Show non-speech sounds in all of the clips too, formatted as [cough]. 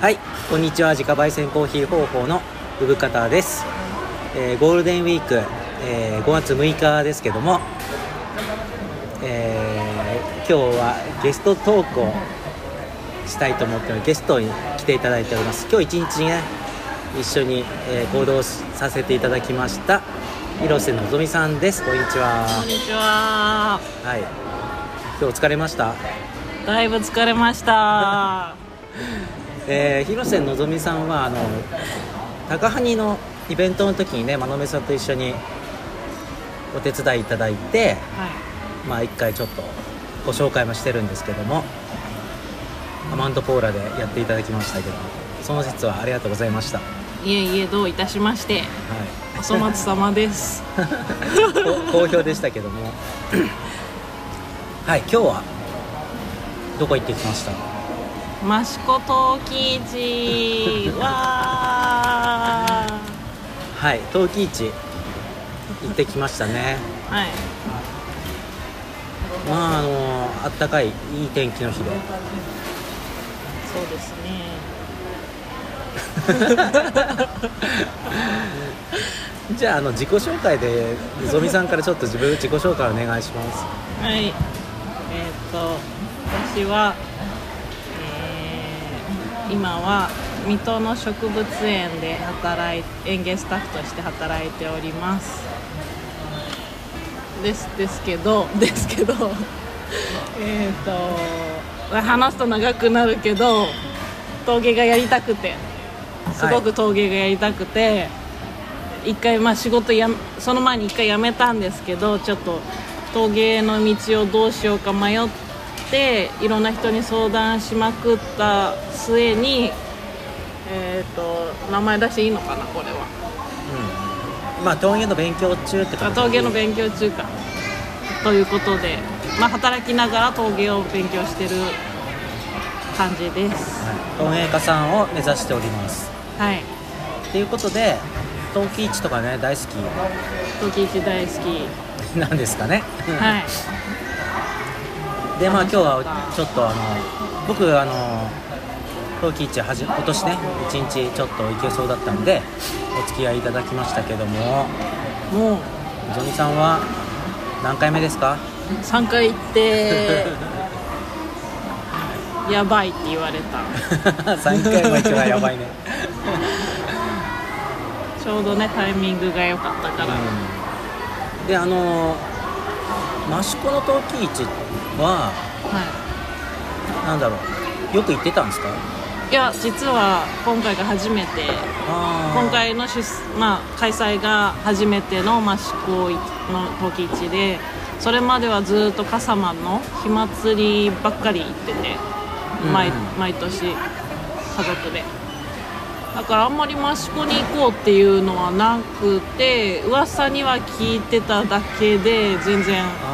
はい、こんにちは。自家焙煎コーヒー方法の産方です、えーゴールデンウィーク、えー5月6日ですけども、えー今日はゲストトークをしたいと思ってゲストに来ていただいております。今日一日ね、一緒に、えー行動させていただきました広瀬のぞみさんです。こんにちは。こんにちは。はい。今日疲れました？だいぶ疲れました。えー広瀬のぞみさんはあの高埴のイベントの時にね真鍋さんと一緒にお手伝いいただいてはまあ一回ちょっとご紹介もしてるんですけどもアマンドポーラでやっていただきましたけどその説はありがとうございました、はいえいえどういたしまして。お粗末様です。[laughs] い、好評でしたけどもはい今日はどこ行ってきました？益子陶器市 [laughs] わはい陶器市行ってきましたねー。はい。まああのあったかいいい天気の日でそうですね。[laughs] じゃああの自己紹介でぞみさんからちょっと自分自己紹介お願いしますはい。えっ、と私は、えー今は水戸の植物園で働い園芸スタッフとして働いております。ですですけど [laughs] ですけどえっと話すと長くなるけど陶芸がやりたくてすごく陶芸がやりたくて、一回まあ仕事やその前に一回辞めたんですけどちょっと陶芸の道をどうしようか迷っていろんな人に相談しまくった末にえっ、と名前出していいのかなこれは。うん。まあ陶芸の勉強中ってあこと陶芸の勉強中か。ということで、まあ、働きながら陶芸を勉強してる感じです。はい。陶芸家さんを目指しております。はい。っていうことで陶器市とかね大好陶器市大好き。き [laughs] なんですかね。はいでまあ今日はちょっとあの僕あの陶器市はじ今年ね一日ちょっと行けそうだったんでお付き合いいただきましたけどももうぞみさんは何回目ですか？3回行って [laughs] やばいって言われた。[laughs] 3回も行くのはやばいね。[laughs] ちょうどねタイミングが良かったから、であの益子の陶器市ははなんだろう。よく行ってたんですか？いいや実は今回が初めて。今回の主、まあ、開催が初めての益子の陶器市でそれまではずっと笠間の火祭りばっかり行ってて毎,、うん。毎年家族で。だからあんまり益子に行こうっていうのはなくて噂には聞いてただけで全然あ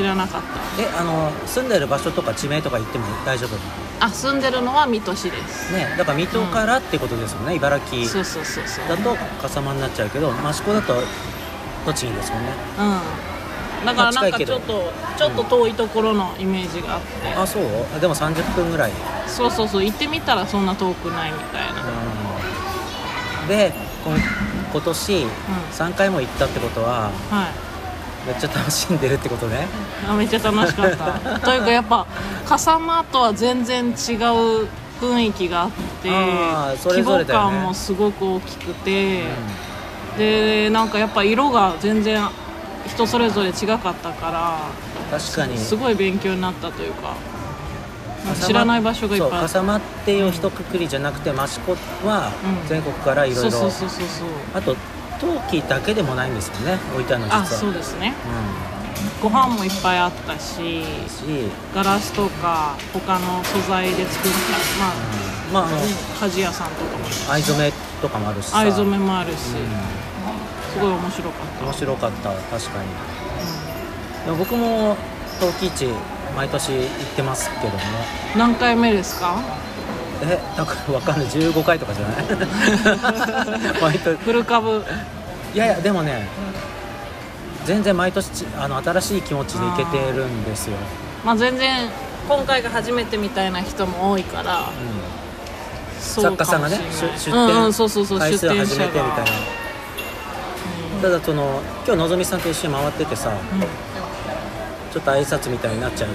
知らなかっーえあの住んでる場所とか地名とか言っても大丈夫たあ住んでるのは水戸市です。ねだから水戸からってことですよね、茨城そうそうそうそう。だと笠間になっちゃうけど益子だと栃木ですもんね。うん。だからなんかちょっとちょっと遠いところのイメージがあって、あそう？あでも30分ぐらい、そうそうそう。行ってみたらそんな遠くないみたいな。うん。で今年3回も行ったってことははいめっちゃ楽しんでるってことね。あめっちゃ楽しかった。[laughs] というかやっぱ笠間とは全然違う雰囲気があって規模感もすごく大きくて、でなんかやっぱ色が全然人それぞれ違かったから確かに。すごい勉強になったというか知らない場所がいっぱい笠間っていう一括りじゃなくて益子はうん。全国からいろいろそうそうそうそうそう。あと陶器だけでもないんですよね置いてあるの実は。あそうですね。うご飯もいっぱいあったしガラスとか他の素材で作ったまあうん。まああの鍛冶屋さんとかも藍染めとかもあるしさ。藍染めもあるし、うすごい面白かった。ん面白かった確かに。でも僕も陶器市毎年行ってますけども。何回目ですか？えだからわかんない。15回とかじゃない？[laughs] 毎年。フル株。いやいやでもね全然毎年ちあの新しい気持ちで行けてるんですよ、まあ全然今回が初めてみたいな人も多いから。そう作家さんがね出出店うんうんそうそうそう回数始めてみたいな。者がただその今日のぞみさんと一緒に回っててさうん。ちょっと挨拶みたいになっちゃう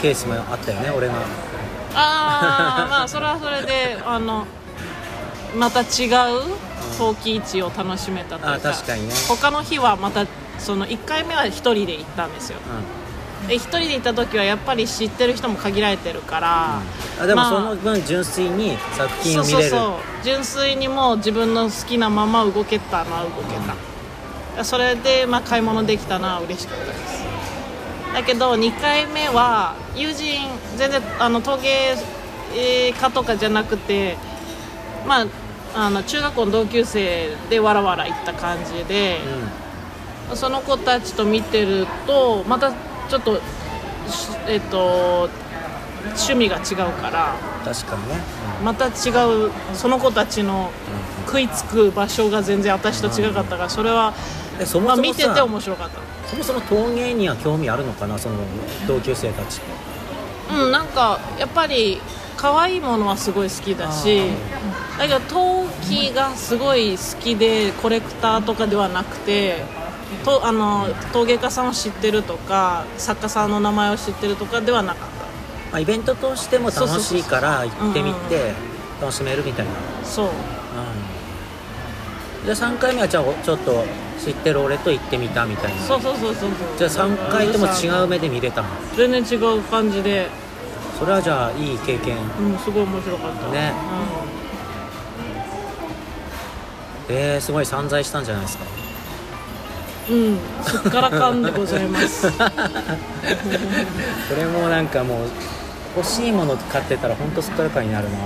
ケースもあったよね俺がああまあそれはそれであのまた違う陶器市を楽しめたというあ確かにね。他の日はまたその1回目は1人で行ったんですよ。うで1人で行った時はやっぱり知ってる人も限られてるから、ん。あでもまあその分純粋に作品そうを見れる。そうそう純粋にもう自分の好きなまま動けたな動けた、それでまあ買い物できたな嬉しかったです。だけど2回目は友人全然あの陶芸家とかじゃなくてまああの中学校の同級生でわらわら行った感じで、その子たちと見てるとまたちょっとしえっと趣味が違うからうん確かにね、また違うその子たちの食いつく場所が全然私と違かったからそれは、うんでそもまあ、そもさ見てて面白かった。そもそも陶芸には興味あるのかなその同級生たちうんなんかやっぱり可愛いものはすごい好きだしだけど陶器がすごい好きでコレクターとかではなくてとあの陶芸家さんを知ってるとか作家さんの名前を知ってるとかではなかっまあ、イベントとしても楽しいから行ってみて楽しめるみたいな、たそう。うん、じゃあ3回目はじゃあちょっと知ってる俺と行ってみたみたいな。そうそうそうそうそう。じゃあ3回とも違う目で見れたの？全然違う感じで。それはじゃあいい経験。うんすごい面白かった。ね。えー、すごい散財したんじゃないですか？うん、うん、すっからかんでございます。[laughs] これもなんかもう欲しいもの買ってたら本当すっからかんになるな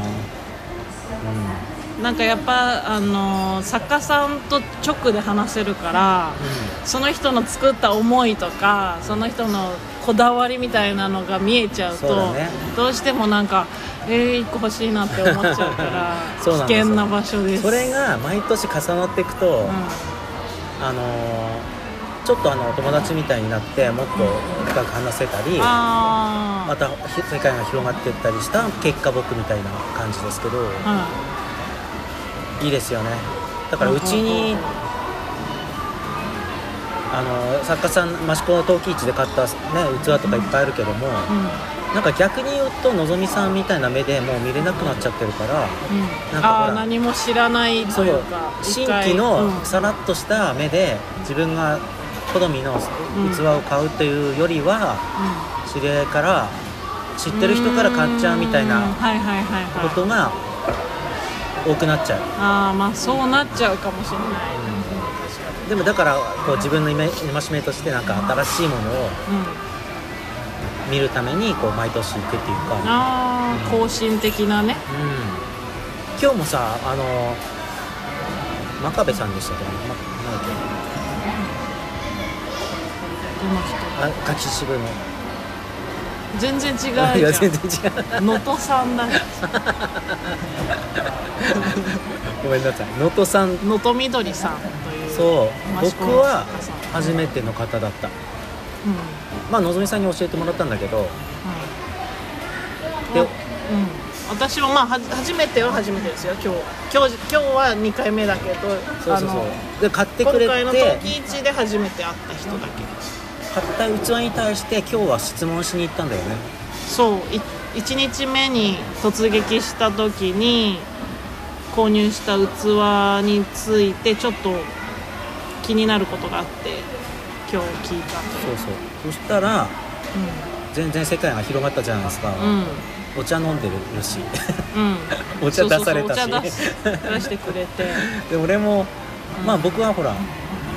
なんかやっぱあのー作家さんと直で話せるからうその人の作った思いとかその人のこだわりみたいなのが見えちゃうとね。どうしてもなんかえー、1個欲しいなって思っちゃうから [laughs] 危険な場所です。んそれが毎年重なっていくと、うん。あのーちょっとあの友達みたいになってもっと深く話せたりあまたひ世界が広がっていったりした結果僕みたいな感じですけどあいいですよね。だからうちにあの作家さん益子の陶器市で買った、ね、器とかいっぱいあるけどもうん。うんなんか逆に言うとのぞみさんみたいな目でもう見れなくなっちゃってるからうん。なんか何も知らないいうか新規のうん。さらっとした目で自分が好みの器を買うというよりは知り合いから知ってる人から買っちゃうみたいなことが多くなっちゃう。ああまあそうなっちゃうかもしれない、でもだからこう自分の戒めとしてなんか新しいものをうん、見るためにこう毎年行くっていうか、ああ更新的なね。うん、今日もさあの真壁さんでしたけ？ど、ま、なんだっけ？渋の全然違うじいやゃ全然違う。ん能登さんだ。ごめんなさい。能登さん。能登みどりさんというそう。僕は初めての方だった。うん。まあのぞみさんに教えてもらったんだけど。うん。でうん、私もまあはじ初めては初めてですよ。今日今日今日は2回目だけどそうそうそう。で買ってくれ今回のて陶器市で初めて会った人だけ買った器に対して今日は質問しに行ったんだよね。そうい1日目に突撃した時に購入した器についてちょっと気になることがあって今日聞いたそうそう。そしたら全然世界が広がったじゃないですか、うん。うんお茶飲んでるしうん。[laughs] お茶出されたし。出してくれて。[laughs] で俺も、うん。まあ僕はほら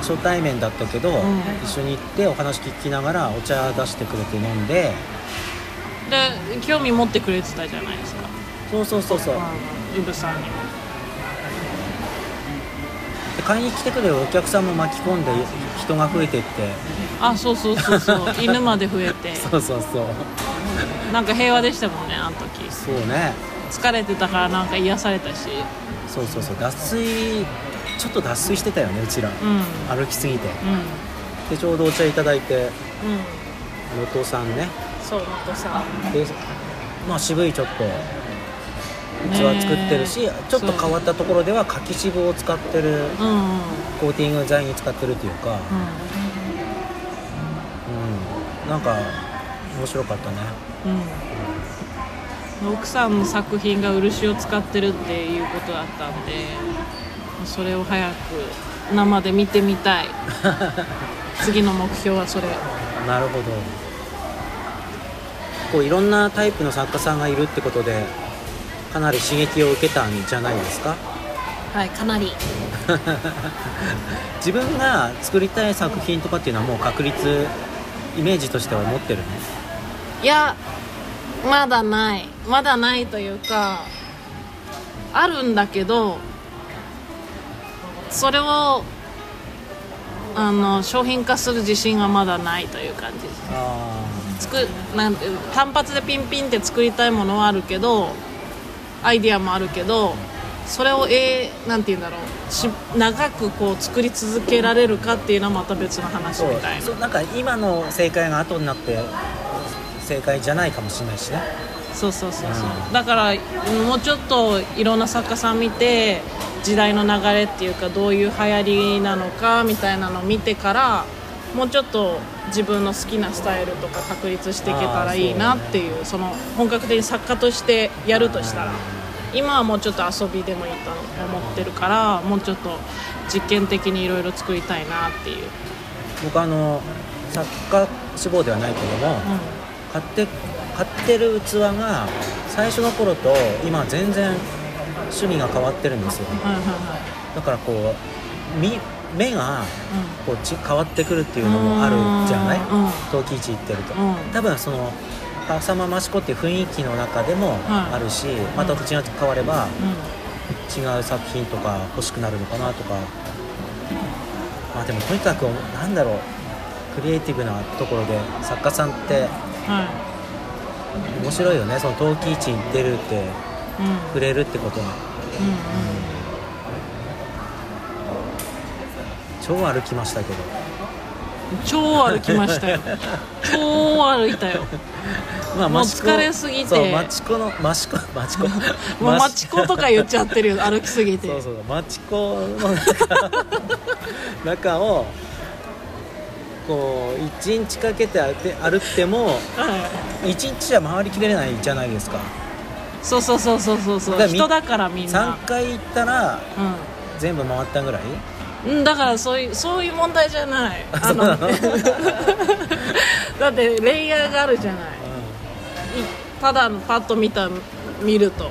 初対面だったけど、ん。一緒に行ってお話聞きながらお茶出してくれて飲んで。で興味持ってくれてたじゃないですか。そうそうそうそう。イブさんにも。で買いに来てくれるお客さんも巻き込んで人が増えてって。あそうそうそうそう。[laughs] 犬まで増えて。そうそうそう。なんか平和でしたもんねあの時。そうね。疲れてたからなんか癒されたし。そうそうそう。脱水ちょっと脱水してたよねうちら、歩きすぎて。でちょうどお茶いただいて。うん。能登さんね。そう能登さん。でまあ渋いちょっと器作ってるし、ねちょっと変わったところでは柿渋を使ってるコーティング材に使ってるっていうか、うん、なんか面白かったね。うんうん。奥さんの作品が漆を使ってるっていうことだったんでそれを早く生で見てみたい。[laughs] 次の目標はそれ。なるほど。こういろんなタイプの作家さんがいるってことでかなり刺激を受けたんじゃないですか？はいかなり。[laughs] 自分が作りたい作品とかっていうのはもう確立イメージとしては持ってるの？いやまだない。まだないというかあるんだけどそれをあの商品化する自信はまだないという感じですあ作なんて単発でピンピンって作りたいものはあるけどアイディアもあるけどそれをえーなんて言うんだろう。し長くこう作り続けられるかっていうのはまた別の話みたいな。そうなんか今の正解が後になって正解じゃないかもしれないしねそうそうそうそう、うんだからもうちょっといろんな作家さん見て時代の流れっていうかどういう流行りなのかみたいなのを見てからもうちょっと自分の好きなスタイルとか確立していけたらいいなっていうその本格的に作家としてやるとしたら今はもうちょっと遊びでもいいと思ってるからもうちょっと実験的にいろいろ作りたいなっていう、僕あの作家志望ではないけども、う買って買ってる器が最初の頃と今全然趣味が変わってるんですよ。ん、はいはいはだからこうみ目がいこうち変わってくるっていうのもあるじゃない？陶器市行ってると、うん。多分その笠間益子っていう雰囲気の中でもはい。あるし、また土地が変わればうん。違う作品とか欲しくなるのかなとか。まあでもとにかくなんだろうクリエイティブなところで作家さんっては面白いよね。その陶器市に出るっていうん。触れるってことがうん超歩きましたけど。超歩きましたよ。[laughs] 超歩いたよ。まあもう疲れすぎて。そう町子の益子町子。[laughs] もう町子とか言っちゃってるよ歩きすぎて。そうそう町子の中 [laughs] 中をこう1日かけて歩って歩ってもはい。1日じゃ回りきれないじゃないですか。そうそうそうそうそうそう。人だからみんな。3回行ったら全部回ったぐらい？うん、うん、だからそういうそういう問題じゃない。あの [laughs] だってレイヤーがあるじゃない。いただのパッと見た見ると。ず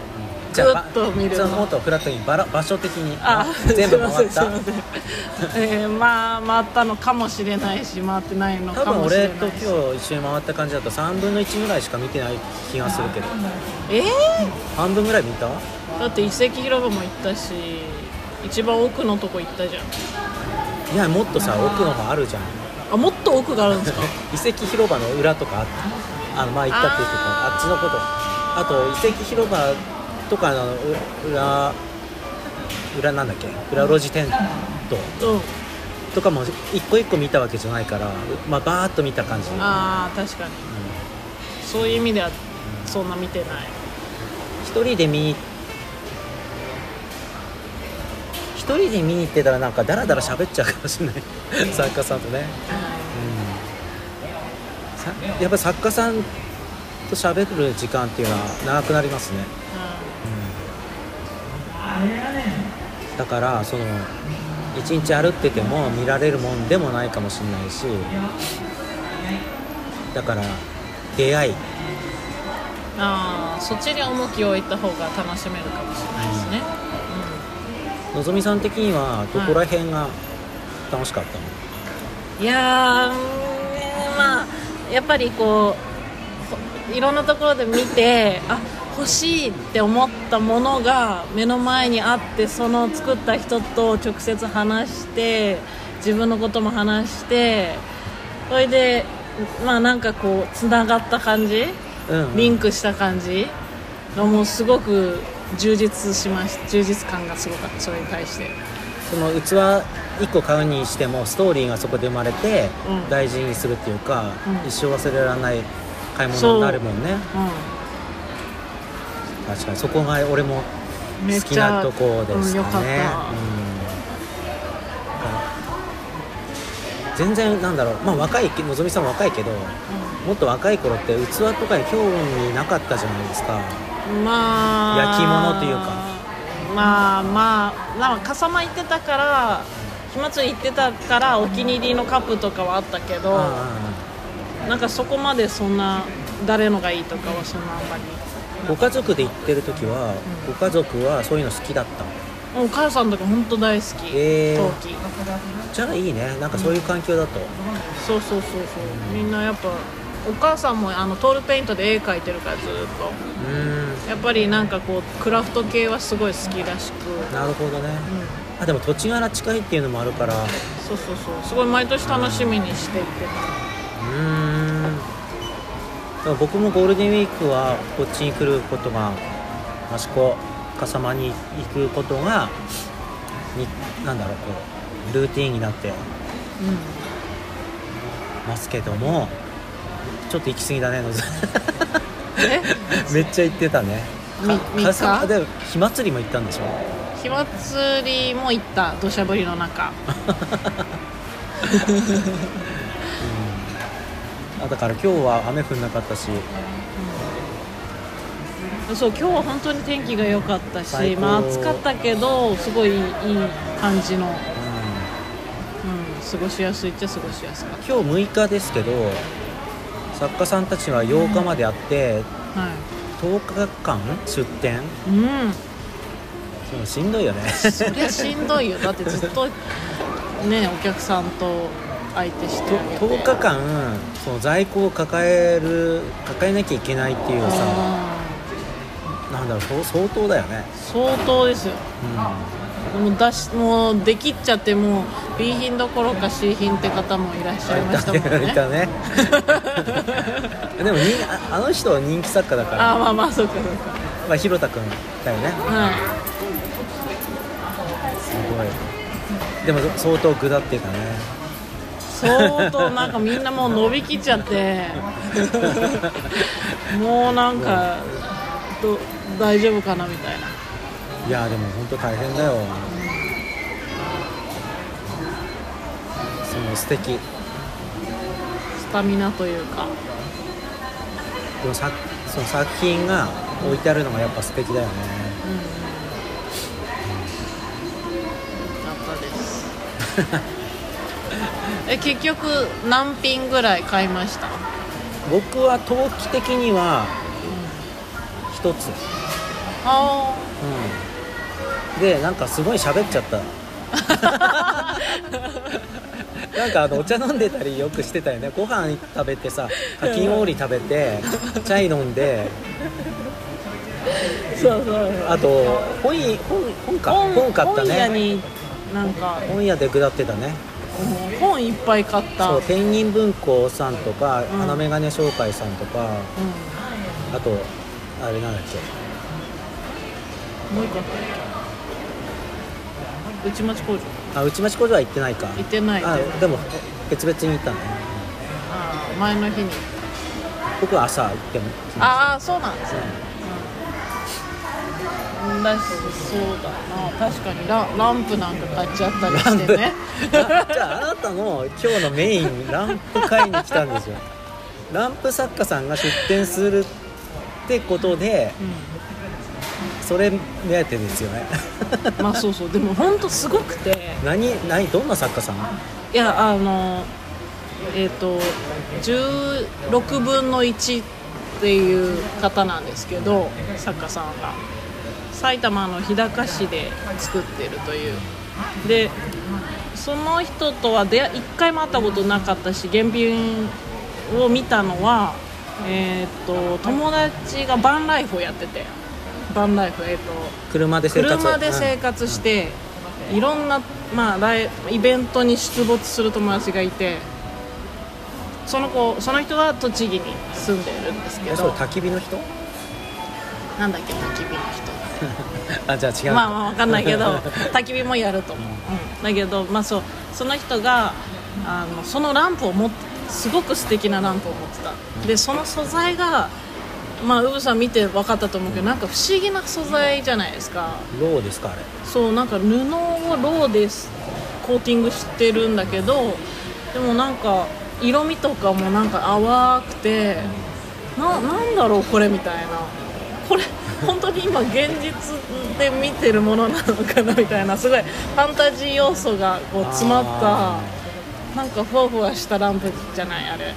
じゃあっと見るそのもっのとフラットにバラ場所的に。あ全部回った。えー、まあ回ったのかもしれないし回ってないの多分かもしれ俺ないし。と今日一緒に回った感じだと3分の1ぐらいしか見てない気がするけど。え半分ぐらい見た？ー、だって遺跡広場も行ったし一番奥のとこ行ったじゃん。いやもっとさ奥の方あるじゃん。あもっと奥があるんですか？[laughs] 遺跡広場の裏とかあった。あの前行ったっていうとこ。あっちのこと。あと遺跡広場とかのう裏裏なんだっけ？裏路地テント。うん。とかも一個一個見たわけじゃないからまあバーッと見た感じ、うんああ確かに。そういう意味ではそんな見てない。一人で見に一人で見に行ってたらなんかダラダラ喋っちゃうかもしれない。作家さんとね、うん、さやっぱり作家さんと喋る時間っていうのは長くなりますね、うん、だからその一日歩ってても見られるもんでもないかもしれないし。だから出会い。ああそっちに重きを置いた方が楽しめるかもしれないですね、のぞみさん的にはどこら辺が楽しかったの、うん、いやまあやっぱりこうほいろんなところで見てあ欲しいって思ったものが目の前にあってその作った人と直接話して自分のことも話してそれでまあなんかこうつながった感じ？うんうん。リンクした感じ？がもうすごく充実しまし充実感がすごかったそれに対して。その器1個買うにしてもストーリーがそこで生まれてうん。大事にするっていうか、うん。一生忘れられない買い物になるもんね。う確かにそこが俺も好きなとこですかね。うん全然なんだろう。まあ若いのぞみさんも若いけどもっと若い頃って器とかに興味なかったじゃないですか。まあ。焼き物というか。まあまあなんか笠間行ってたから火祭り行ってたからお気に入りのカップとかはあったけど、なんかそこまでそんな誰のがいいとかはそんなあんまりご家族で行ってる時は、ご家族はそういうの好きだったもう母さんとか本当大好き、へー。陶器。じゃあいいね。なんかそういう環境だと、そうそうそうそう。みんなやっぱお母さんもあのトールペイントで絵描いてるからずっと。うーん。やっぱりなんかこうクラフト系はすごい好きらしく、うん、なるほどね。あでも土地柄近いっていうのもあるから。うそうそうそう。すごい毎年楽しみにしていて。ーん僕もゴールデンウィークはこっちに来ることが益子笠間に行くことがになんだろうこうルーティンになってうんますけどもちょっと行き過ぎだねのずえ？[laughs] めっちゃ行ってたね。笠間で火祭りも行ったんでしょ？火祭りも行った土砂降りの中 [laughs] あだから今日は雨降んなかったし。そう今日は本当に天気が良かったしまあ暑かったけどすごいいい感じの、ううん、過ごしやすいっちゃ過ごしやすかっん今日6日ですけど作家さんたちは8日まであってたはい。10日間出店？うん。そうしんどいよね。そりゃしんどいよ。だってずっとねお客さんと相手してあげて10日間その在庫を抱える抱えなきゃいけないっていうさうなんだろう相当だよね、ん相当ですよ。うもう出しもうできっちゃってもう B 品どころか C 品って方もいらっしゃいましたもんね。たね [laughs] でもにああの人は人気作家だから。ああまあまあそうかそうまあ、広田君だよね。かはいすごい。でも相当下ってたね相当なんかみんなもう伸びきっちゃって。もうなんかど大丈夫かなみたいな。いやでも本当大変だよ。その素敵。スタミナというか。でもさその作品が置いてあるのがやっぱ素敵だよね。うんうん。よかったです [laughs] え結局何品ぐらい買いました？僕は陶器的には一つ、あうん、でなんかすごい喋っちゃった。[laughs] なんかあのお茶飲んでたりよくしてたよね。ご飯食べてさかき氷食べてチャイ飲んで。あそうそう。あと本い本本か。本買った本屋ねになんか。本屋で下ってたね。うん本いっぱい買った。そうペンギン文庫さんとか、うん。花眼鏡商会さんとかうあとあれなんだっけ。ん、もう一個内町工場。あ内町工場は行ってないか。行ってない。あででも別々に行ったね。あー前の日に。僕は朝行っても。ああそうなんですね、うん、だしそうだな。確かにラランプなんか買っちゃったりしてね。あじゃああなたの今日のメインランプ買いに来たんですよ。ランプ作家さんが出店するってことでそれ目当てですよね。うん、まあそうそう。でも本当すごくて。何何どんな作家さん？いやあのえっ、と16分の1っていう方なんですけど作家さんが埼玉の日高市で作ってるという。でその人とは出会一回も会ったことなかったし原品を見たのはえっ、と友達がバンライフをやってて。バンライフえっ、と車で生活。車で生活して、いろんな、まあ、ライイベントに出没する友達がいてその子その人は栃木に住んでるんですけえそれど焚き火の人？なんだっけ焚き火の [laughs] あじゃあ違う人まあまあ分かんないけど [laughs] 焚き火もやると思う、うん、だけど、まあ、そうその人があのそのランプを持ってすごく素敵なランプを持ってた。でその素材がまあウブさん見て分かったと思うけどなんか不思議な素材じゃないですか。ローですかあれ。そうなんか布をローですコーティングしてるんだけどでもなんか色味とかもなんか淡くてななんだろうこれみたいな。これ本当に今現実で見てるものなのかなみたいなすごいファンタジー要素がこう詰まったなんかふわふわしたランプじゃないあれ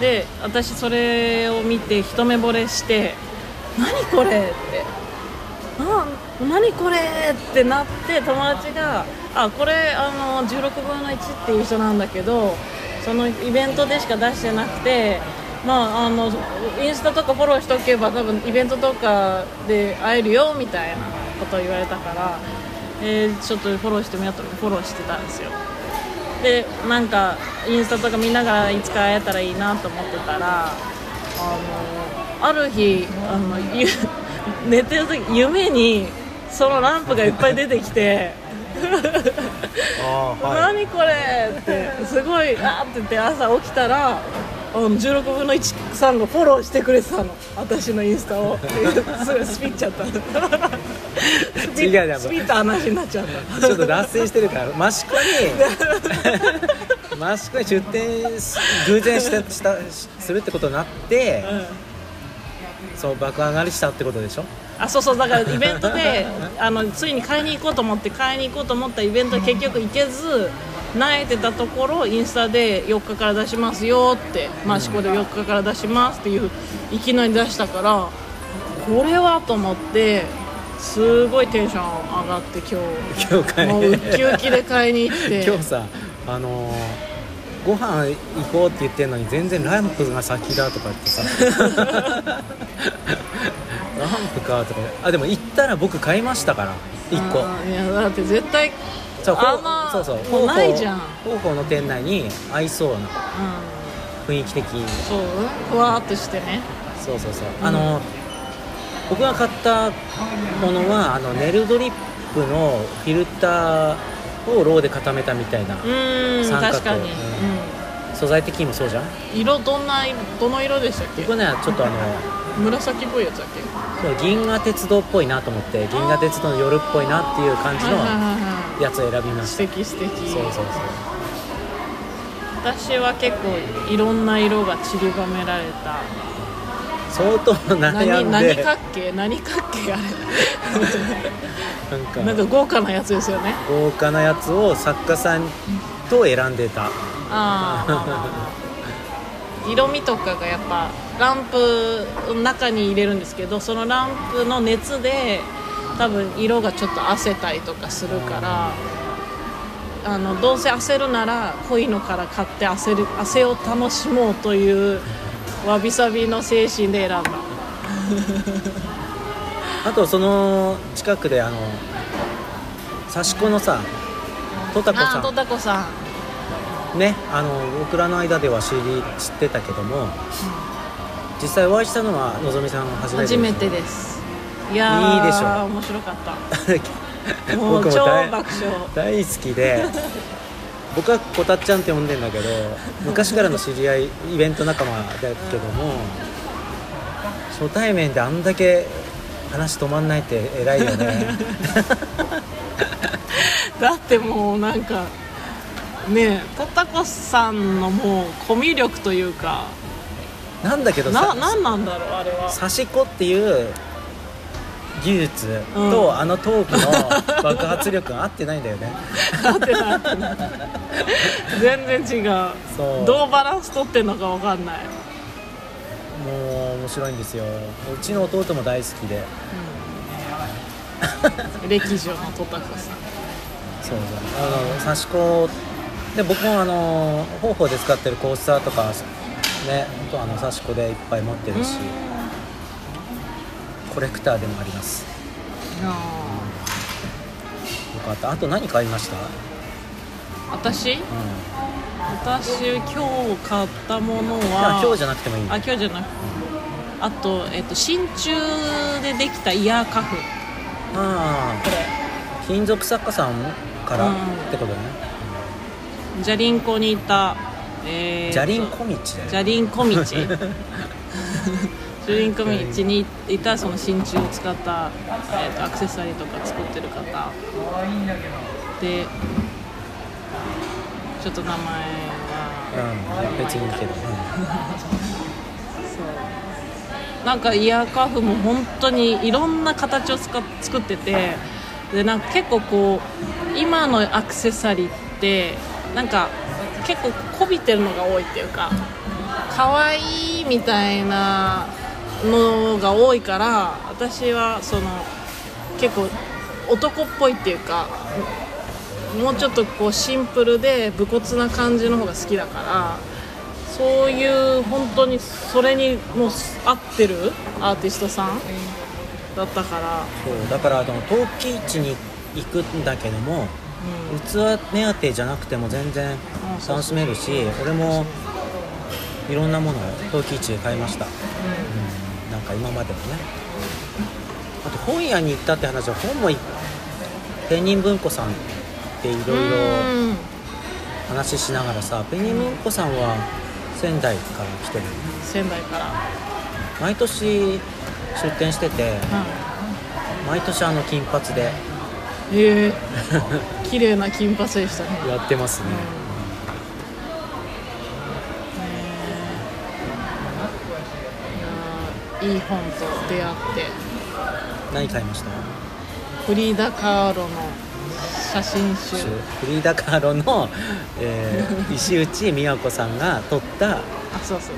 で私それを見て一目惚れして「何これ!」って「何これ!」ってなって友達が「あこれあの16分の1っていう人なんだけどそのイベントでしか出してなくてまああのインスタとかフォローしておけば多分イベントとかで会えるよみたいなことを言われたから、えーちょっとフォローしてみようとフォローしてたんですよ。でなんかインスタとか見ながらいつか会えたらいいなと思ってたらあのある日あのゆ [laughs] 寝てる時夢にそのランプがいっぱい出てきてはい。[laughs] 何これってすごいあーって言って朝起きたらあの16分の1さんがフォローしてくれてたの。私のインスタを。すごいスピっちゃった。スピスピった話になっちゃった。ちょっと脱線してるから益子に。[laughs] 益子に出店し偶然したしたするってことになって、そう爆上がりしたってことでしょ？あそうそうだからイベントであのついに買いに行こうと思って買いに行こうと思ったイベントに結局行けず萎えてたところインスタで4日から出しますよって益子で4日から出しますっていういきなり出したからこれはと思ってすごいテンション上がって今今日買い日もうウッキウキで買いに行って。今日さあのーご飯行こうって言ってんのに全然ランプが先だとか言ってさ。[laughs] ランプかとか。あでも行ったら僕買いましたから1個。いやだって絶対そうそうそう。もうないじゃん。広報の店内に合いそうなうん。雰囲気的に。そう？ふわーっとしてね。そうそうそう、うん。あの僕が買ったものはあのネルドリップのフィルターをローで固めたみたいな、うーん三角。確かに、うん。うん。素材的にもそうじゃん？色どんなどの色でしたっけ？僕ねちょっとあの紫っぽいやつだっけ？そう銀河鉄道っぽいなと思って銀河鉄道の夜っぽいなっていう感じのやつを選びました。敵素敵。そうそうそう。私は結構いろんな色が散りばめられた。相当悩ん何何で角形何角形あ [laughs] なんか。れなんか豪華なやつですよね。豪華なやつを作家さんと選んでた。ああ [laughs] 色味とかがやっぱランプの中に入れるんですけどそのランプの熱で多分色がちょっと褪せたりとかするからあのどうせ焦るなら濃いのから買って焦る汗を楽しもうというわびさびの精神で選んだ。[laughs] あとその近くであの刺し子のさトタコああとさたこさんん。ねあの僕らの間では知り知ってたけども実際お会いしたのはのぞみさん初めて初めてでです。いやーいいでしょ面白かった。す [laughs] もう超僕も大爆笑。大好きで [laughs] 僕はこたっちゃんって呼んでんだけど昔からの知り合いイベント仲間だけども初対面であんだけ話止まんないって偉いよね。[laughs] だってもうなんかねえとたこさんのもうコミュ力というかなんだけどなさなんなんだろうあれは。刺し子っていう技術と、うん。あのトークの [laughs] 爆発力が合ってないんだよね。全然違う。そう。どうバランス取ってんのかわかんない、もう面白いんですよ。うちの弟も大好きで。うん、歴女のとたこさ。んそうそう。あの刺し子で僕もあの方法で使ってるコースターとかねとあの刺し子でいっぱい持ってるし、コレクターでもあります。あよかった。あと何買いました、ー私？うん、私今日買ったものは今日じゃなくてもいいあ今日じゃなくあと、えっと、真鍮でできたイヤーカフ。あこれ。あ金属作家さんからうん。ってことね、じゃりんこにいた、えーとじゃりんこ道だよじゃりんこ道じシュリンク道 [laughs] にいたその真鍮を使った、えー、とアクセサリーとか作ってる方。でちょっと名前は。うん別にいいけど、そう。なんかイヤーカフも本当にいろんな形を作っててでなんか結構こう今のアクセサリーってなんか結構こびてるのが多いっていうか。可愛いみたいなのが多いから私はその結構男っぽいっていうかもうちょっとこうシンプルで武骨な感じの方が好きだからそういう本当にそれにもう合ってるアーティストさんだったから、そうだからあの陶器市に行くんだけどもうん器目当てじゃなくても全然楽しめるし俺もいろんなものを陶器市で買いました、うん、なんか今までもね。あと本屋に行ったって話は本もいペンニン文庫さんっていろいろうん。話しながらさペンニン文庫さんは仙台から来てる仙台から、毎年出店してて毎年あの金髪で。うん、へえ [laughs] 綺麗な金髪でしたね。やってますね、いやいい本と出会って。何買いました？フリーダ・カーロの写真集。フリーダ・カーロの、えー [laughs] 石内美和子さんが撮ったあそうそうそう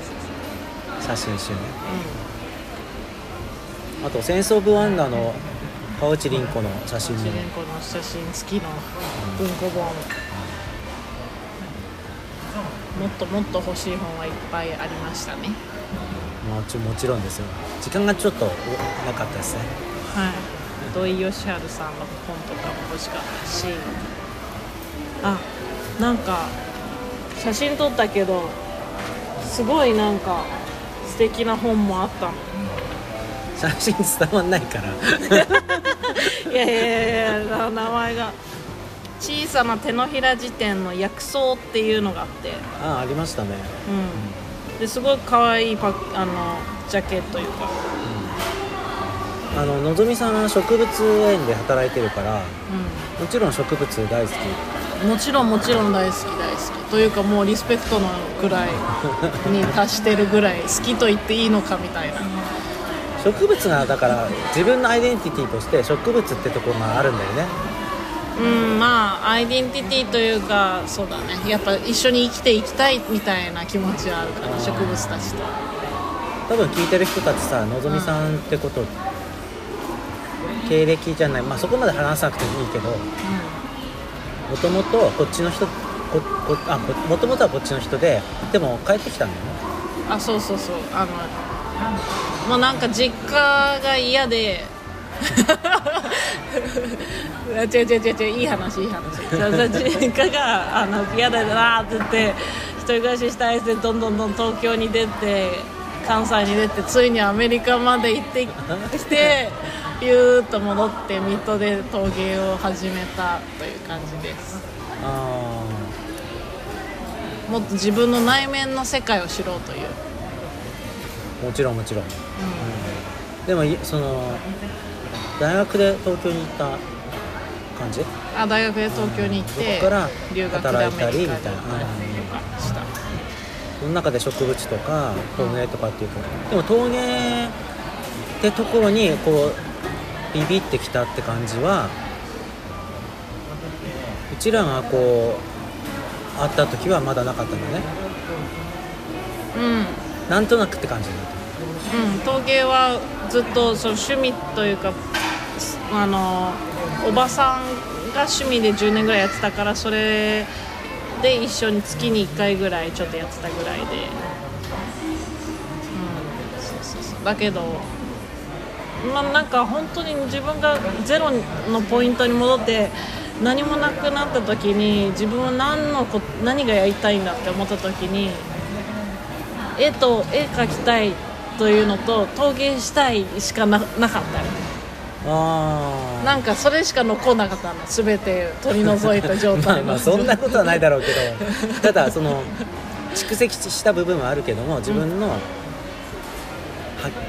そう。写真集ね。あと「センス・オブ・ワンダー」の川内凛子の写真も。うん主人公の写真好きの文庫本。もっともっと欲しい本はいっぱいありましたね。もちもちろんですよ。時間がちょっとおなかったですね。はい。土井善晴さんの本とかも欲しかったし。あなんか写真撮ったけどすごいなんか素敵な本もあったの写真伝わんないから。[laughs] いやいやいやな名前が。小さな手のひら辞典の薬草っていうのがあって。ああありましたね。うん。ですごい可愛いパッあのジャケットというか。あののぞみさんは植物園で働いてるからうもちろん植物大好き。んもちろんもちろん大好き大好き。というかもうリスペクトのぐらいに達してるぐらい好きと言っていいのかみたいな植物がだから自分のアイデンティティとして植物ってところがあるんだよね。うんまあアイデンティティというかそうだね。やっぱ一緒に生きていきたいみたいな気持ちはあるから植物たちと。多分聞いてる人たちさのぞみさんってこと、経歴じゃない。まあそこまで話さなくてもいいけどもともとこっちの人ここあもともとはこっちの人ででも帰ってきたんだよね。うんあそうそうそう。あのもうなんか実家が嫌で。[laughs] 違う違う違う違ういい話いい話。実家があの嫌だなって言って一人暮らししたいってどんどんどん東京に出て関西に出てついにアメリカまで行ってきてピューッと戻って水戸で陶芸を始めたという感じです。あもっと自分の内面の世界を知ろうという、あもちろんもちろん、でもいその大学で東京に行った感じ？あ大学で東京に行ってそこから働いたりみたいな。その中で植物とか陶芸とかっていうかでも陶芸ってところにこうビビってきたって感じはうちらがこう会った時はまだなかったんだね。うん。なんとなくって感じ。だ陶芸はずっとその趣味というかあのおばさんが趣味で10年ぐらいやってたからそれで一緒に月に1回ぐらいちょっとやってたぐらいで、うん、そうそうそう。だけどまあなんか本当に自分がゼロのポイントに戻って何もなくなった時に自分は何のこ何がやりたいんだって思った時に絵と絵描きたいというのと陶芸したいしかななかったよああなんかそれしか残んなかったの。全て取り除いた状まあ態の。まあそんなことはないだろうけど。ただその蓄積した部分はあるけども自分の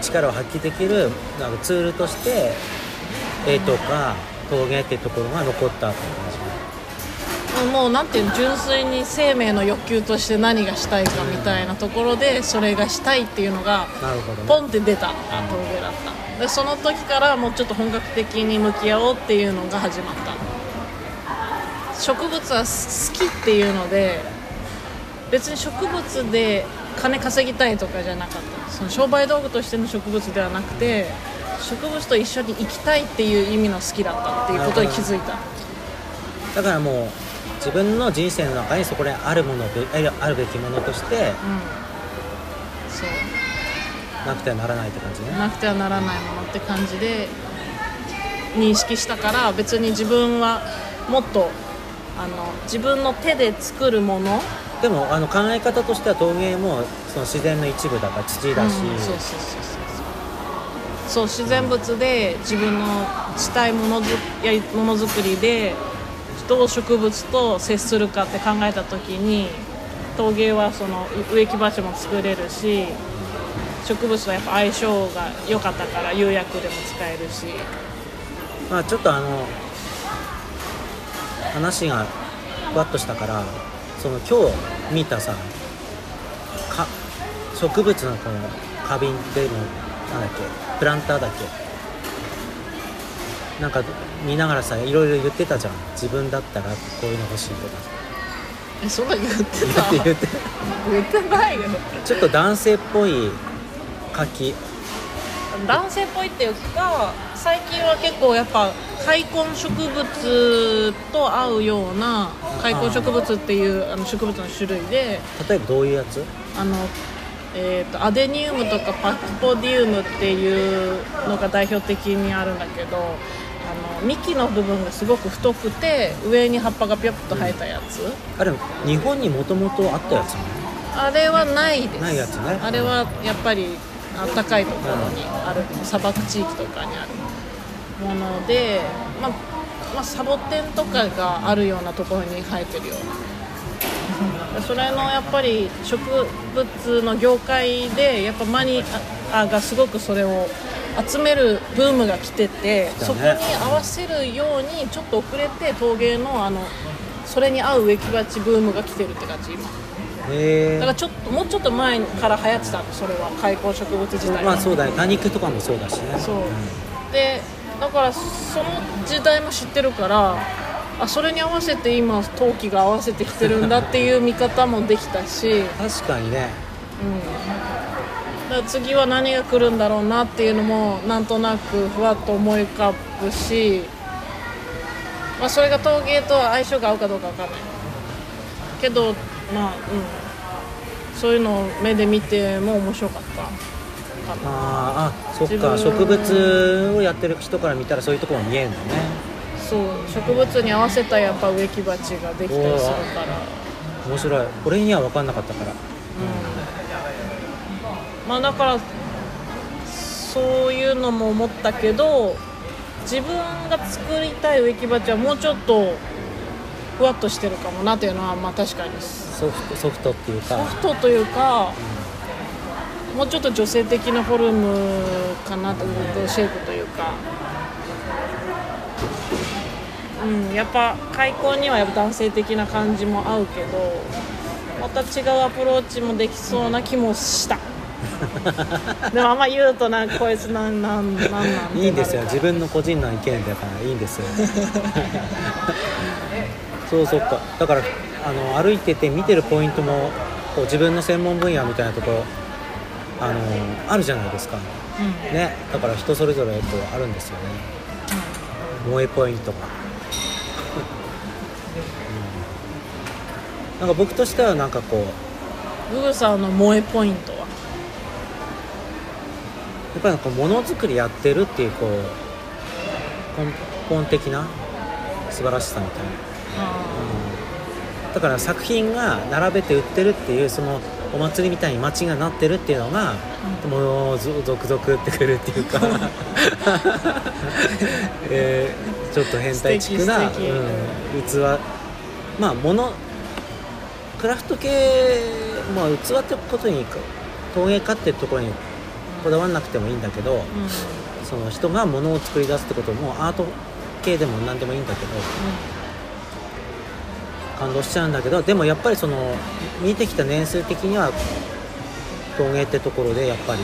力を発揮できるなんかツールとして絵とか陶芸っていうところが残ったって感もうなんていうの純粋に生命の欲求として何がしたいかみたいなところでそれがしたいっていうのがポンって出た陶芸だった。でその時からもうちょっと本格的に向き合おうっていうのが始まった。植物は好きっていうので別に植物で金稼ぎたいとかじゃなかった。その商売道具としての植物ではなくて植物と一緒に生きたいっていう意味の好きだったっていうことに気づいた。だからもう自分の人生の中にそこであるものであるべきものとしてうん。そう。なくてはならないって感じね。なくてはならないものって感じで認識したから別に自分はもっとあの自分の手で作るもの。でもあの考え方としては陶芸もその自然の一部だから土だし、うん。そうそうそうそう。そう自然物で自分のしたいものづやりものづくりでどう植物と接するかって考えた時に陶芸はその植木鉢も作れるし植物とやっぱ相性が良かったから釉薬でも使えるし。まあちょっとあの話がふわっとしたからその今日見たさか植物のこの花瓶っていうのなんだっけプランターだっけ。なんか見ながらさいろいろ言ってたじゃん。自分だったらこういうの欲しいとか。えそんな言ってた？言って言って言ってないよちょっと男性っぽい柿男性っぽいっていうか最近は結構やっぱ開根植物と合うような開根植物っていうあの植物の種類で例えばどういうやつ？あの、えー、とアデニウムとかパキポディウムっていうのが代表的にあるんだけどあの幹の部分がすごく太くて上に葉っぱがピョッと生えたやつ、あれ日本にもともとあったやつあれはないです。ないやつね。あれはやっぱり暖かいところにある。砂漠地域とかにある。もので、まあまあ、サボテンとかがあるようなところに生えてるような。[laughs] それのやっぱり植物の業界でやっぱマニアがすごくそれを集めるブームが来てて、ね。そこに合わせるようにちょっと遅れて陶芸のあのそれに合う植木鉢ブームが来てるって感じ今。だからちょっともうちょっと前から流行ってたのそれは。開口植物自体まあそうだね。多肉とかもそうだしね。そう。でだからその時代も知ってるからあそれに合わせて今陶器が合わせてきてるんだっていう見方もできたし、うん、確かにね。だから次は何が来るんだろうなっていうのもなんとなくふわっと思い浮かぶし、まあ、それが陶芸と相性が合うかどうかわかんない。けどまあうん。そういうのを目で見ても面白かったかな。あーあそっか。植物をやってる人から見たらそういうところも見えるんだね。そう。植物に合わせたやっぱ植木鉢ができたりするから。面白い。俺には分かんなかったからまあだからそういうのも思ったけど自分が作りたい植木鉢はもうちょっとふわっとしてるかもなというのはまあ確かに。ソフトソフトっていうか。ソフトというかもうちょっと女性的なフォルムかなとシェイプというか。うんやっぱ開口にはやっぱ男性的な感じも合うけどまた違うアプローチもできそうな気もした [laughs] でもあんま言うとなんかこいつなんなんなんなんいいんですよ。自分の個人の意見だからいいんですよ。[laughs] そうそっか。だからあの歩いてて見てるポイントもこう自分の専門分野みたいなところあのあるじゃないですか。うん。ね。だから人それぞれこうあるんですよね。萌えポイントが、[laughs] うん。なんか僕としてはなんかこうググさんの萌えポイントっぱりなんかものづくりやってるっていうこう根本的な素晴らしさみたいな、あうん、だから作品が並べて売ってるっていうそのお祭りみたいに街がなってるっていうのが、もうゾ続々ってくるっていうか、[laughs] えーちょっと変態チックな、うん、器まあ物クラフト系、まあ、器ってことに陶芸家ってところにこだわんなくてもいいんだけど、うん。その人が物を作り出すってこともアート系でも何でもいいんだけど感動しちゃうんだけどでもやっぱりその見てきた年数的には陶芸ってところでやっぱり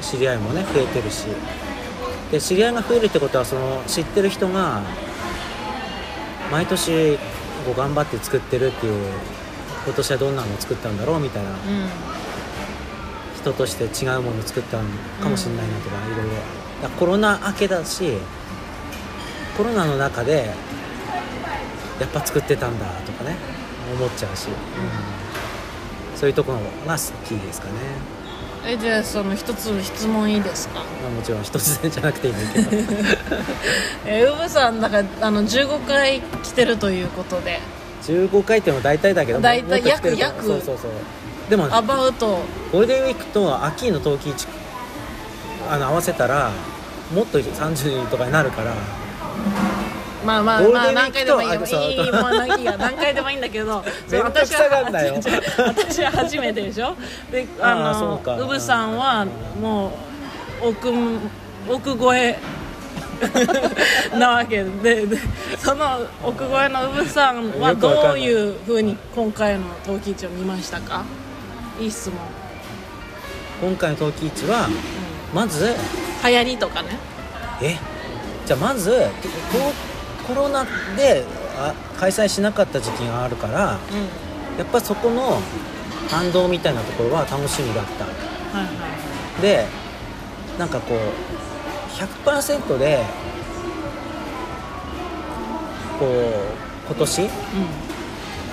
知り合いもね増えてるしで知り合いが増えるってことはその知ってる人が毎年こう頑張って作ってるっていう今年はどんなのを作ったんだろうみたいな。うん人として違うものを作ったのかもしれないなとかいろいろ。だからコロナ明けだしコロナの中でやっぱ作ってたんだとかね思っちゃうし、うん。そういうところが好きですかね、えじゃあその一つ質問いいですか？まあ、もちろん一つじゃなくていいんだけど。[laughs] えウブさんだからあの15回来てるということで。15回っても大体だけど大体約約。そうそうそうでもアバウトゴールデンウィークと秋の冬季市あの合わせたらもっと30人とかになるからまあまあまあ何回でもいいよいいもう。何回でもいいんだけど私は私は初めてでしょ？であのうか。ウブさんはもう奥奥越え [laughs] なわけででその奥越えのウブさんはどういうふうに今回の陶器市を見ましたか？いい質問、今回の冬季市はまずうん、流行りとかね。え？じゃあまずココロナであ開催しなかった時期があるからうん。やっぱそこの反動みたいなところは楽しみだった。はいはいでなんかこう100%でこう今年？うん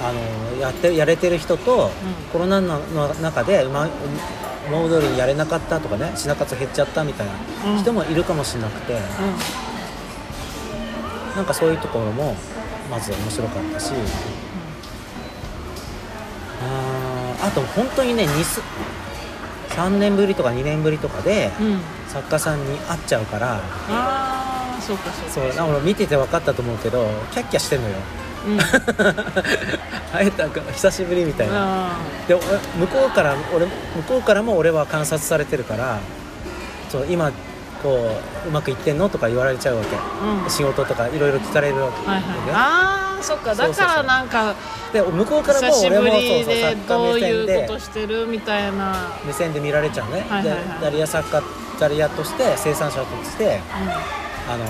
あのやってやれてる人と、コロナのの中でうま思う通りにやれなかったとかね品数減っちゃったみたいなうん。人もいるかもしれなくて、うん。なんかそういうところもまず面白かったし、あーあと本当にね2す3年ぶりとか2年ぶりとかでうん、うん、作家さんに会っちゃうからああそうかそうか。そうか俺見てて分かったと思うけどキャッキャしてんのようん。[laughs] 会えたか久しぶりみたいな。あで俺向こうから俺向こうからも俺は観察されてるからそう今こううまくいってんのとか言われちゃうわけ、ーうん。仕事とかいろいろ聞かれるわけ、はいはい。ああそっか。だからなんかで向こうからも俺もそうそう目線でいうことしてるみたいな。目線で見られちゃうね、はいはいはい。でダリア作家ダリアとして生産者としてあの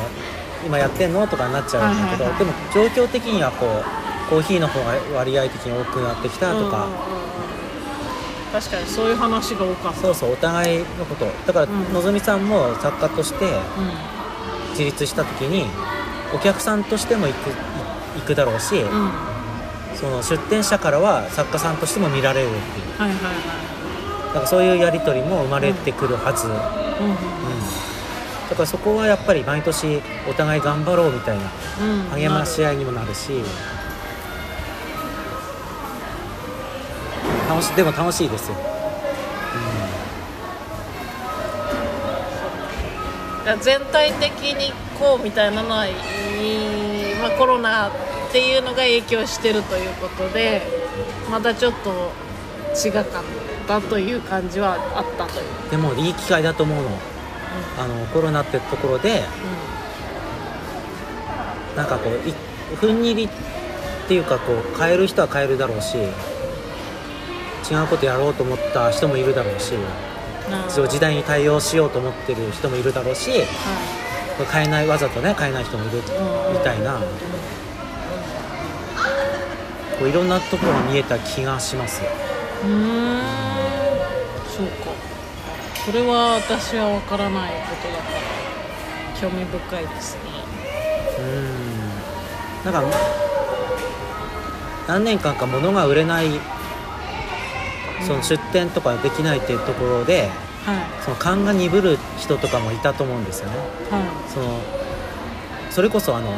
今やってんのとかになっちゃうんだけど、はいはいはいでも状況的にはこうコーヒーの方が割合的に多くなってきたとか、うんうん確かにそういう話が多かった。そうそうお互いのこと。だから、うん。のぞみさんも作家としてう自立した時にお客さんとしても行くい行くだろうし、んうん。はその出店者からは作家さんとしても見られるっていう。いはいはだからそういうやり取りも生まれてくるはず、うんうんだからそこはやっぱり毎年お互い頑張ろうみたいなうん励まし合いにもなるし。楽しでも楽しいですよ、だから全体的にこうみたいなのはまあ、コロナっていうのが影響してるということでまたちょっと違かったという感じはあったという、うんでもいい機会だと思うのあのコロナってところでなんかこうい踏ん切りっていうかこう変える人は変えるだろうし違うことやろうと思った人もいるだろうしうんそう時代に対応しようと思ってる人もいるだろうしは変えないわざとね変えない人もいるうん。みたいな。こういろんなところが見えた気がします。いうーん。そうかそれは私は分からないことだから興味深いですね。うん。なんか何年間か物が売れないその出店とかできないっていうところではい。その勘が鈍る人とかもいたと思うんですよね。はい。そのそれこそあの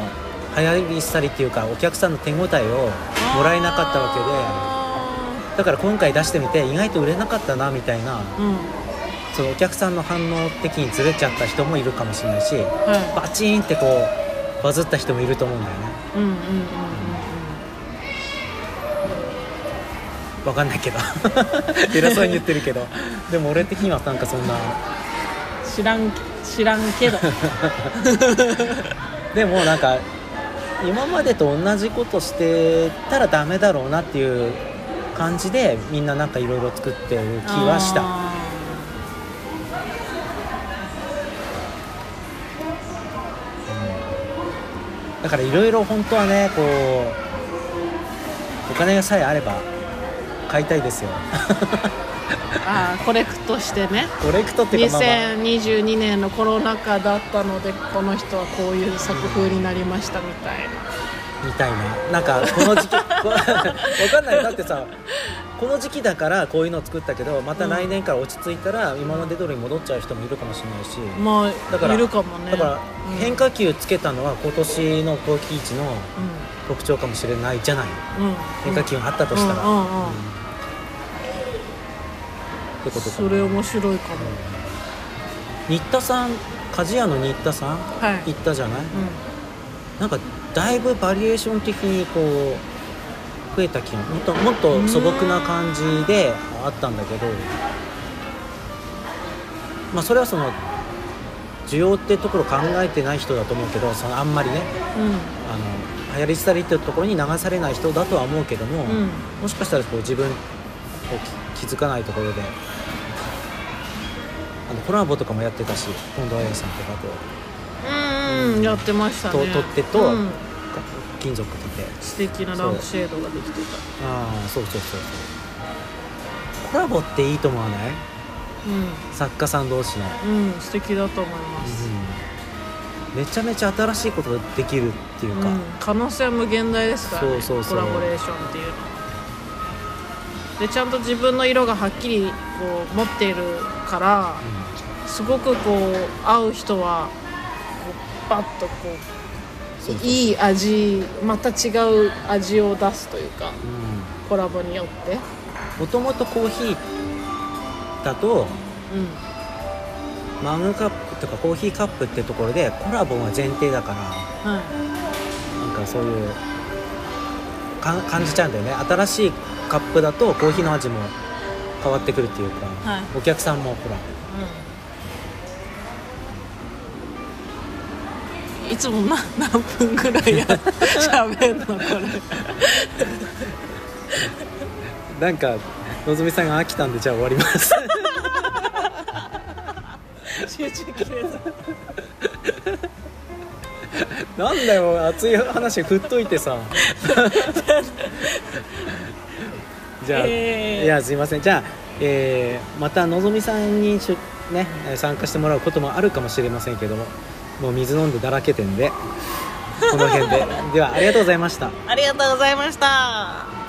流行りしたりっていうかお客さんの手応えをもらえなかったわけでだから今回出してみて意外と売れなかったなみたいなうんそのお客さんの反応的にずれちゃった人もいるかもしれないしはバチーンってこうバズった人もいると思うんだよね。いうんうんうんうんわかんないけど。[laughs] 偉そうに言ってるけど。でも俺的にはなんかそんな。知らん知らんけど。[laughs] でもなんか今までと同じことしてたらダメだろうなっていう感じでみんななんかいろいろ作ってる気はしただからいろいろ本当はねこうお金がさえあれば買いたいですよ。ー [laughs] あーコレクトしてね。コレクトっていうかまあ、まあ。2022年のコロナ禍だったのでこの人はこういう作風になりましたみたいな。みたいな。なんかこの時期こ [laughs] わかんない。だってさこの時期だからこういうのを作ったけどまた来年から落ち着いたら今まで通りに戻っちゃう人もいるかもしれないし、まだからあいるかもね。だからうん。変化球つけたのは今年の陶器市のう特徴かもしれないじゃない。んうん。変化球があったとしたら、ってことかそれ面白いかも。新田さん鍛冶屋の新田さんはい。行ったじゃない？うん。なんかだいぶバリエーション的にこう増えた気がもっともっと素朴な感じであったんだけどまあそれはその需要ってところ考えてない人だと思うけどそのあんまりねうん。あの流行り廃りっていうところに流されない人だとは思うけども、うん。もしかしたらこう自分こう気気づかないところであのコラボとかもやってたし近藤彩さんとかと。うんうんやってましたね。と取っ手とうん。金属とて素敵なランプシェードができてああそうそうそうそう。コラボっていいと思わない？た作家さん同士の、うんうん素敵だと思います、めちゃめちゃ新しいことができるっていうか、うん、可能性は無限大ですからねそうそうそう。コラボレーションっていうの。はでちゃんと自分の色がはっきりこう持っているからすごくこう合う人はこうバッとこういい味また違う味を出すというかコラボによって。もともとコーヒーだとうん。マグカップとかコーヒーカップってところでコラボが前提だからはい。なんかそういうか感じちゃうんだよね。新しいカップだとコーヒーの味も変わってくるっていうか、はい。お客さんもほらうんいつもな何分ぐらいや [laughs] 喋んのこれ。なんかのぞみさんが飽きたんでじゃあ終わります。集中切れたなんだよ熱い話振っといてさ。じゃあ、えー。いやすいません。じゃあ、えーまたのぞみさんにしゅね参加してもらうこともあるかもしれませんけどももう水飲んでだらけてんでこの辺で。ではありがとうございました。ありがとうございました。